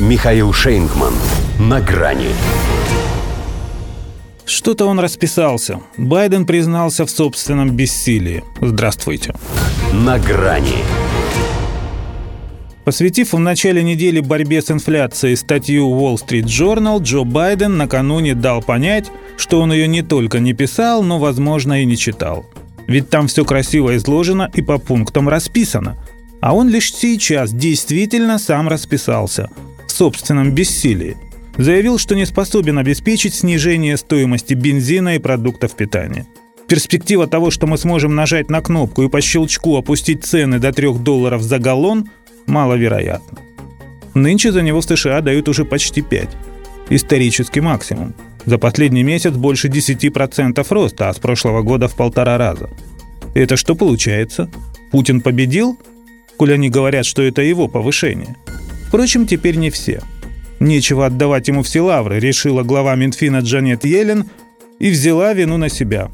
Михаил Шейнгман. На грани. Что-то он расписался. Байден признался в собственном бессилии. Здравствуйте. На грани. Посвятив в начале недели борьбе с инфляцией статью Wall Street Journal, Джо Байден накануне дал понять, что он ее не только не писал, но, возможно, и не читал. Ведь там все красиво изложено и по пунктам расписано. А он лишь сейчас действительно сам расписался собственном бессилии. Заявил, что не способен обеспечить снижение стоимости бензина и продуктов питания. Перспектива того, что мы сможем нажать на кнопку и по щелчку опустить цены до 3 долларов за галлон, маловероятна. Нынче за него в США дают уже почти 5. Исторический максимум. За последний месяц больше 10% роста, а с прошлого года в полтора раза. Это что получается? Путин победил? Коль они говорят, что это его повышение. Впрочем, теперь не все. Нечего отдавать ему все лавры, решила глава Минфина Джанет Йеллен и взяла вину на себя.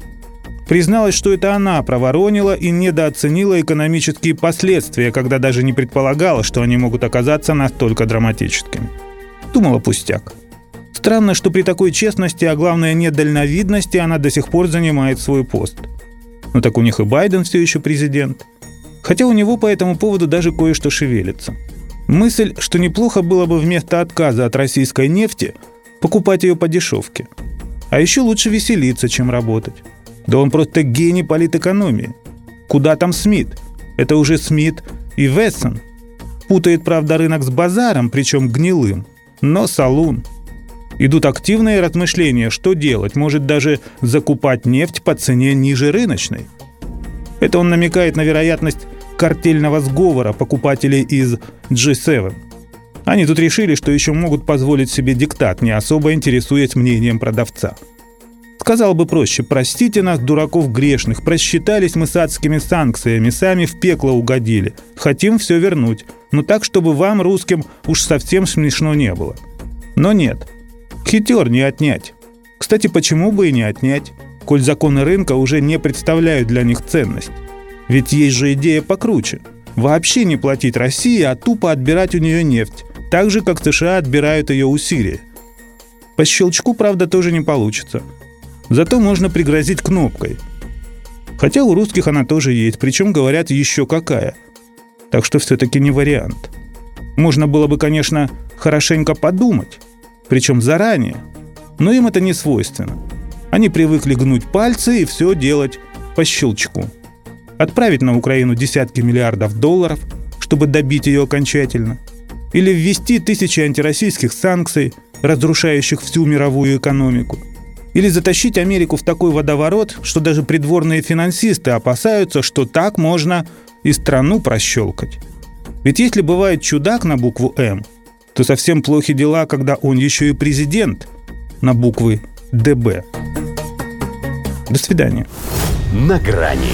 Призналась, что это она проворонила и недооценила экономические последствия, когда даже не предполагала, что они могут оказаться настолько драматическими. Думала пустяк. Странно, что при такой честности, а главное недальновидности, она до сих пор занимает свой пост. Но так у них и Байден все еще президент. Хотя у него по этому поводу даже кое-что шевелится. Мысль, что неплохо было бы вместо отказа от российской нефти покупать ее по дешевке. А еще лучше веселиться, чем работать. Да он просто гений политэкономии. Куда там Смит? Это уже Смит и Вессон. Путает, правда, рынок с базаром, причем гнилым. Но салун – Идут активные размышления, что делать, может даже закупать нефть по цене ниже рыночной. Это он намекает на вероятность картельного сговора покупателей из G7. Они тут решили, что еще могут позволить себе диктат, не особо интересуясь мнением продавца. Сказал бы проще, простите нас, дураков грешных, просчитались мы с адскими санкциями, сами в пекло угодили. Хотим все вернуть, но так, чтобы вам, русским, уж совсем смешно не было. Но нет, Хитер не отнять. Кстати, почему бы и не отнять, коль законы рынка уже не представляют для них ценность? Ведь есть же идея покруче. Вообще не платить России, а тупо отбирать у нее нефть, так же, как США отбирают ее у Сирии. По щелчку, правда, тоже не получится. Зато можно пригрозить кнопкой. Хотя у русских она тоже есть, причем говорят еще какая. Так что все-таки не вариант. Можно было бы, конечно, хорошенько подумать причем заранее. Но им это не свойственно. Они привыкли гнуть пальцы и все делать по щелчку. Отправить на Украину десятки миллиардов долларов, чтобы добить ее окончательно. Или ввести тысячи антироссийских санкций, разрушающих всю мировую экономику. Или затащить Америку в такой водоворот, что даже придворные финансисты опасаются, что так можно и страну прощелкать. Ведь если бывает чудак на букву «М», то совсем плохи дела, когда он еще и президент на буквы ДБ. До свидания. На грани